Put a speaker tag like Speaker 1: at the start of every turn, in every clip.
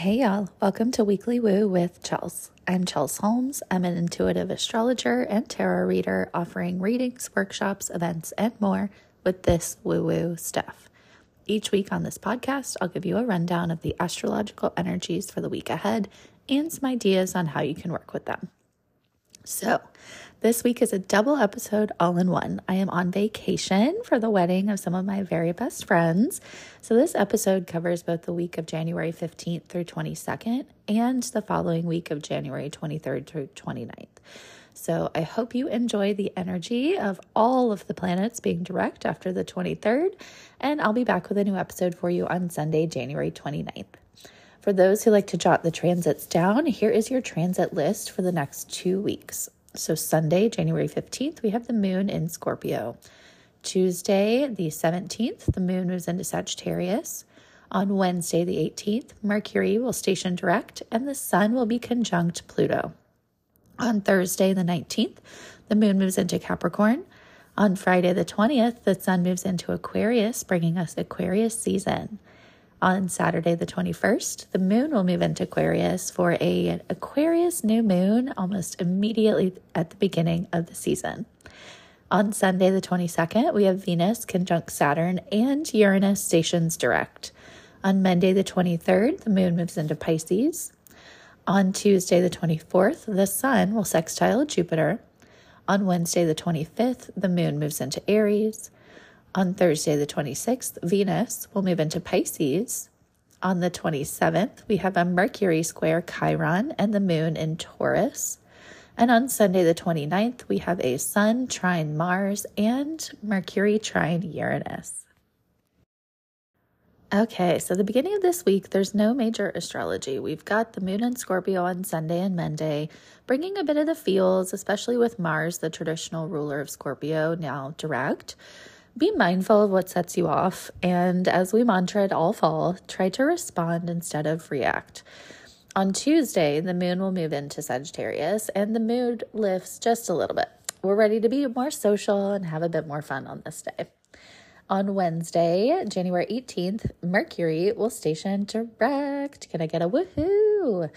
Speaker 1: Hey y'all, welcome to Weekly Woo with Chels. I'm Chels Holmes. I'm an intuitive astrologer and tarot reader offering readings, workshops, events, and more with this woo woo stuff. Each week on this podcast, I'll give you a rundown of the astrological energies for the week ahead and some ideas on how you can work with them. So, this week is a double episode all in one. I am on vacation for the wedding of some of my very best friends. So, this episode covers both the week of January 15th through 22nd and the following week of January 23rd through 29th. So, I hope you enjoy the energy of all of the planets being direct after the 23rd. And I'll be back with a new episode for you on Sunday, January 29th. For those who like to jot the transits down, here is your transit list for the next two weeks. So, Sunday, January 15th, we have the moon in Scorpio. Tuesday, the 17th, the moon moves into Sagittarius. On Wednesday, the 18th, Mercury will station direct and the sun will be conjunct Pluto. On Thursday, the 19th, the moon moves into Capricorn. On Friday, the 20th, the sun moves into Aquarius, bringing us Aquarius season. On Saturday, the 21st, the moon will move into Aquarius for a Aquarius new moon almost immediately at the beginning of the season. On Sunday, the 22nd, we have Venus conjunct Saturn and Uranus stations direct. On Monday, the 23rd, the moon moves into Pisces. On Tuesday, the 24th, the sun will sextile Jupiter. On Wednesday, the 25th, the moon moves into Aries. On Thursday, the 26th, Venus will move into Pisces. On the 27th, we have a Mercury square Chiron and the moon in Taurus. And on Sunday, the 29th, we have a Sun trine Mars and Mercury trine Uranus. Okay, so the beginning of this week, there's no major astrology. We've got the moon in Scorpio on Sunday and Monday, bringing a bit of the feels, especially with Mars, the traditional ruler of Scorpio, now direct be mindful of what sets you off. And as we mantra it all fall, try to respond instead of react. On Tuesday, the moon will move into Sagittarius and the mood lifts just a little bit. We're ready to be more social and have a bit more fun on this day. On Wednesday, January 18th, Mercury will station direct. Can I get a woohoo?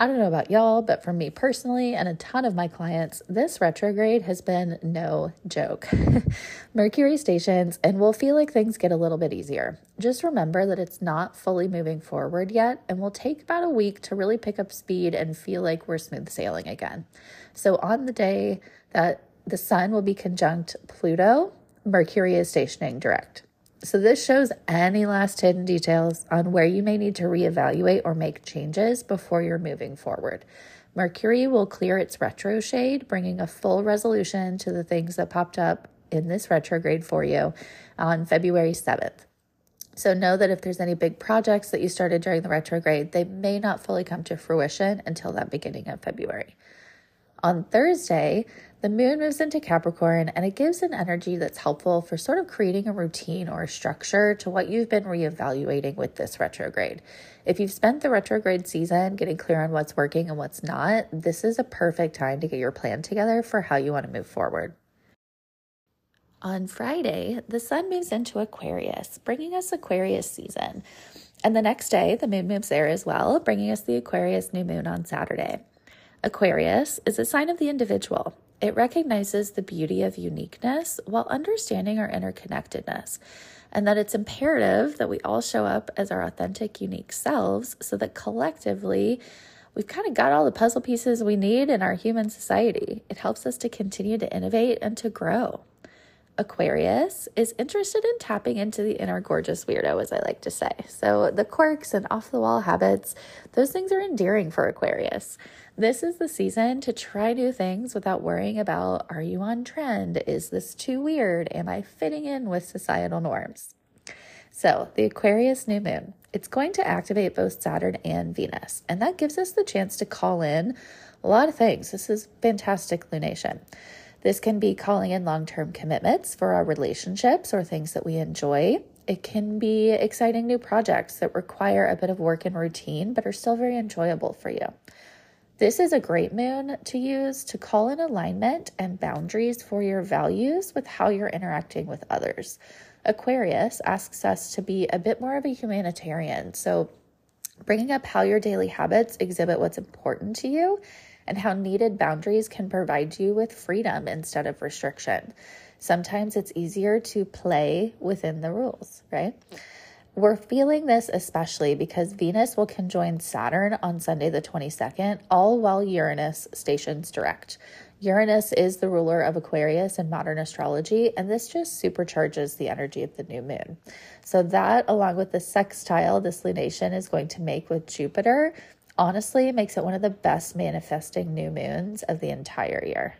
Speaker 1: I don't know about y'all, but for me personally and a ton of my clients, this retrograde has been no joke. Mercury stations and we'll feel like things get a little bit easier. Just remember that it's not fully moving forward yet and will take about a week to really pick up speed and feel like we're smooth sailing again. So, on the day that the sun will be conjunct Pluto, Mercury is stationing direct. So, this shows any last hidden details on where you may need to reevaluate or make changes before you're moving forward. Mercury will clear its retro shade, bringing a full resolution to the things that popped up in this retrograde for you on February 7th. So, know that if there's any big projects that you started during the retrograde, they may not fully come to fruition until that beginning of February. On Thursday, the moon moves into Capricorn and it gives an energy that's helpful for sort of creating a routine or a structure to what you've been reevaluating with this retrograde. If you've spent the retrograde season getting clear on what's working and what's not, this is a perfect time to get your plan together for how you want to move forward. On Friday, the sun moves into Aquarius, bringing us Aquarius season. And the next day, the moon moves there as well, bringing us the Aquarius new moon on Saturday. Aquarius is a sign of the individual. It recognizes the beauty of uniqueness while understanding our interconnectedness, and that it's imperative that we all show up as our authentic, unique selves so that collectively we've kind of got all the puzzle pieces we need in our human society. It helps us to continue to innovate and to grow. Aquarius is interested in tapping into the inner gorgeous weirdo, as I like to say. So, the quirks and off the wall habits, those things are endearing for Aquarius. This is the season to try new things without worrying about are you on trend? Is this too weird? Am I fitting in with societal norms? So, the Aquarius new moon, it's going to activate both Saturn and Venus, and that gives us the chance to call in a lot of things. This is fantastic lunation. This can be calling in long term commitments for our relationships or things that we enjoy. It can be exciting new projects that require a bit of work and routine, but are still very enjoyable for you. This is a great moon to use to call in alignment and boundaries for your values with how you're interacting with others. Aquarius asks us to be a bit more of a humanitarian. So, bringing up how your daily habits exhibit what's important to you and how needed boundaries can provide you with freedom instead of restriction. Sometimes it's easier to play within the rules, right? We're feeling this especially because Venus will conjoin Saturn on Sunday, the 22nd, all while Uranus stations direct. Uranus is the ruler of Aquarius in modern astrology, and this just supercharges the energy of the new moon. So, that along with the sextile this lunation is going to make with Jupiter, honestly makes it one of the best manifesting new moons of the entire year.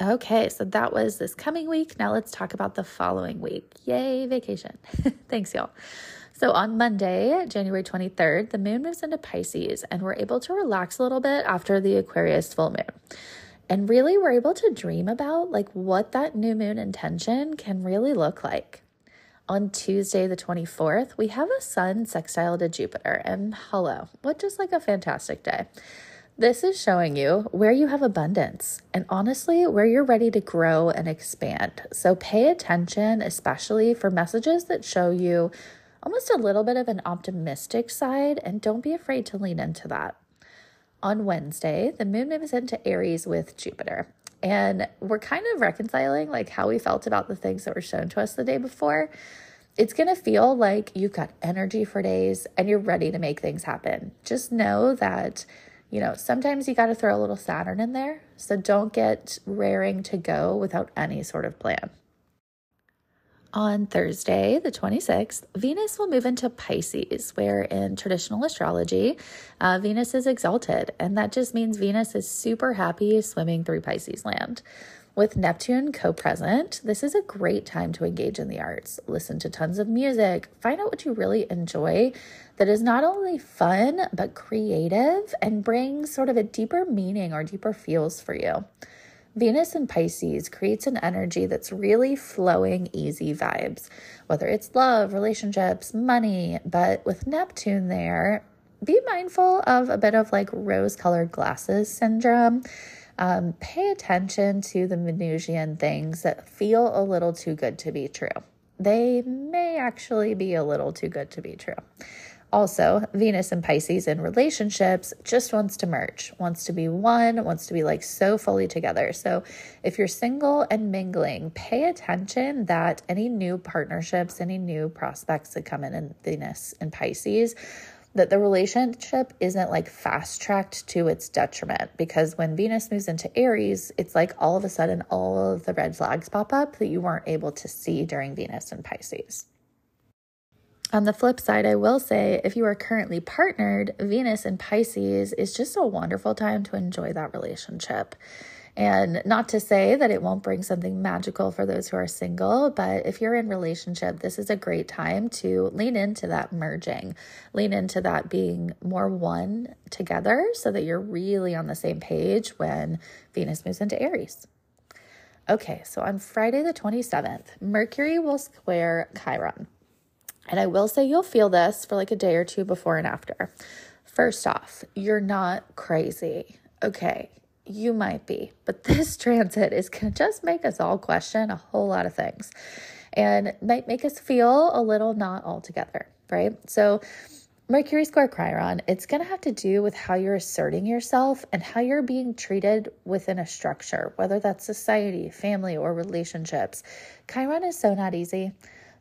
Speaker 1: Okay, so that was this coming week. Now let's talk about the following week. Yay, vacation. Thanks, y'all. So on Monday, January 23rd, the moon moves into Pisces, and we're able to relax a little bit after the Aquarius full moon. And really, we're able to dream about like what that new moon intention can really look like. On Tuesday, the 24th, we have a sun sextile to Jupiter, and hello, what just like a fantastic day. This is showing you where you have abundance and honestly where you're ready to grow and expand. So pay attention, especially for messages that show you almost a little bit of an optimistic side, and don't be afraid to lean into that. On Wednesday, the moon moves into Aries with Jupiter. And we're kind of reconciling like how we felt about the things that were shown to us the day before. It's going to feel like you've got energy for days and you're ready to make things happen. Just know that you know, sometimes you got to throw a little Saturn in there. So don't get raring to go without any sort of plan. On Thursday, the 26th, Venus will move into Pisces, where in traditional astrology, uh, Venus is exalted. And that just means Venus is super happy swimming through Pisces land. With Neptune co present, this is a great time to engage in the arts. Listen to tons of music, find out what you really enjoy that is not only fun, but creative and brings sort of a deeper meaning or deeper feels for you. Venus in Pisces creates an energy that's really flowing, easy vibes, whether it's love, relationships, money. But with Neptune there, be mindful of a bit of like rose colored glasses syndrome um, pay attention to the Venusian things that feel a little too good to be true. They may actually be a little too good to be true. Also, Venus and Pisces in relationships just wants to merge, wants to be one, wants to be like so fully together. So, if you're single and mingling, pay attention that any new partnerships, any new prospects that come in in Venus and Pisces that the relationship isn't like fast tracked to its detriment because when Venus moves into Aries, it's like all of a sudden all of the red flags pop up that you weren't able to see during Venus and Pisces. On the flip side, I will say if you are currently partnered, Venus and Pisces is just a wonderful time to enjoy that relationship. And not to say that it won't bring something magical for those who are single, but if you're in relationship, this is a great time to lean into that merging, lean into that being more one together so that you're really on the same page when Venus moves into Aries. Okay, so on Friday the 27th, Mercury will square Chiron. And I will say you'll feel this for like a day or two before and after. First off, you're not crazy. Okay, you might be, but this transit is going to just make us all question a whole lot of things and might make us feel a little not all together, right? So, Mercury square Chiron, it's going to have to do with how you're asserting yourself and how you're being treated within a structure, whether that's society, family, or relationships. Chiron is so not easy,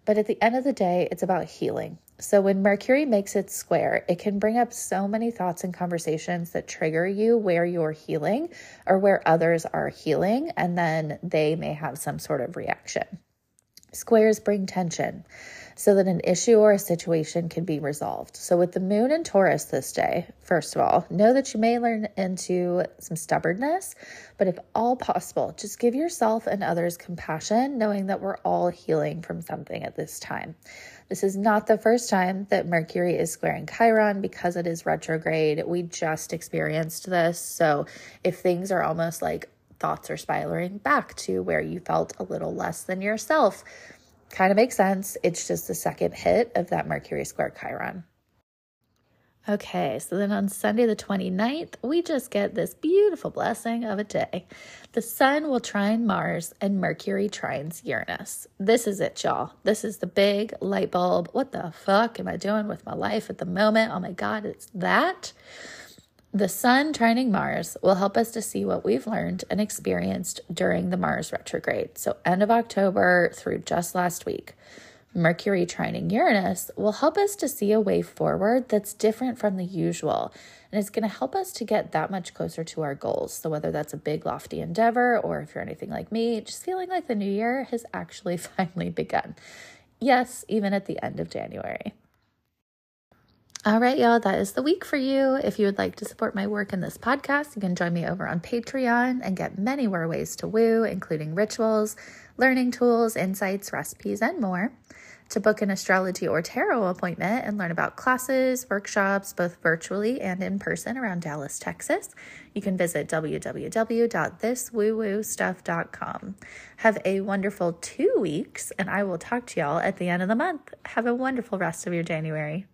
Speaker 1: but at the end of the day, it's about healing. So, when Mercury makes it square, it can bring up so many thoughts and conversations that trigger you where you're healing or where others are healing, and then they may have some sort of reaction. Squares bring tension so that an issue or a situation can be resolved. So, with the moon in Taurus this day, first of all, know that you may learn into some stubbornness, but if all possible, just give yourself and others compassion, knowing that we're all healing from something at this time. This is not the first time that Mercury is squaring Chiron because it is retrograde. We just experienced this. So, if things are almost like thoughts are spiraling back to where you felt a little less than yourself, kind of makes sense. It's just the second hit of that Mercury square Chiron. Okay, so then on Sunday, the 29th, we just get this beautiful blessing of a day. The sun will trine Mars and Mercury trines Uranus. This is it, y'all. This is the big light bulb. What the fuck am I doing with my life at the moment? Oh my God, it's that. The sun trining Mars will help us to see what we've learned and experienced during the Mars retrograde. So, end of October through just last week. Mercury trining Uranus will help us to see a way forward that's different from the usual. And it's going to help us to get that much closer to our goals. So, whether that's a big, lofty endeavor, or if you're anything like me, just feeling like the new year has actually finally begun. Yes, even at the end of January. All right, y'all, that is the week for you. If you would like to support my work in this podcast, you can join me over on Patreon and get many more ways to woo, including rituals, learning tools, insights, recipes, and more. To book an astrology or tarot appointment and learn about classes, workshops, both virtually and in person around Dallas, Texas, you can visit www.thiswoowoostuff.com. Have a wonderful two weeks, and I will talk to y'all at the end of the month. Have a wonderful rest of your January.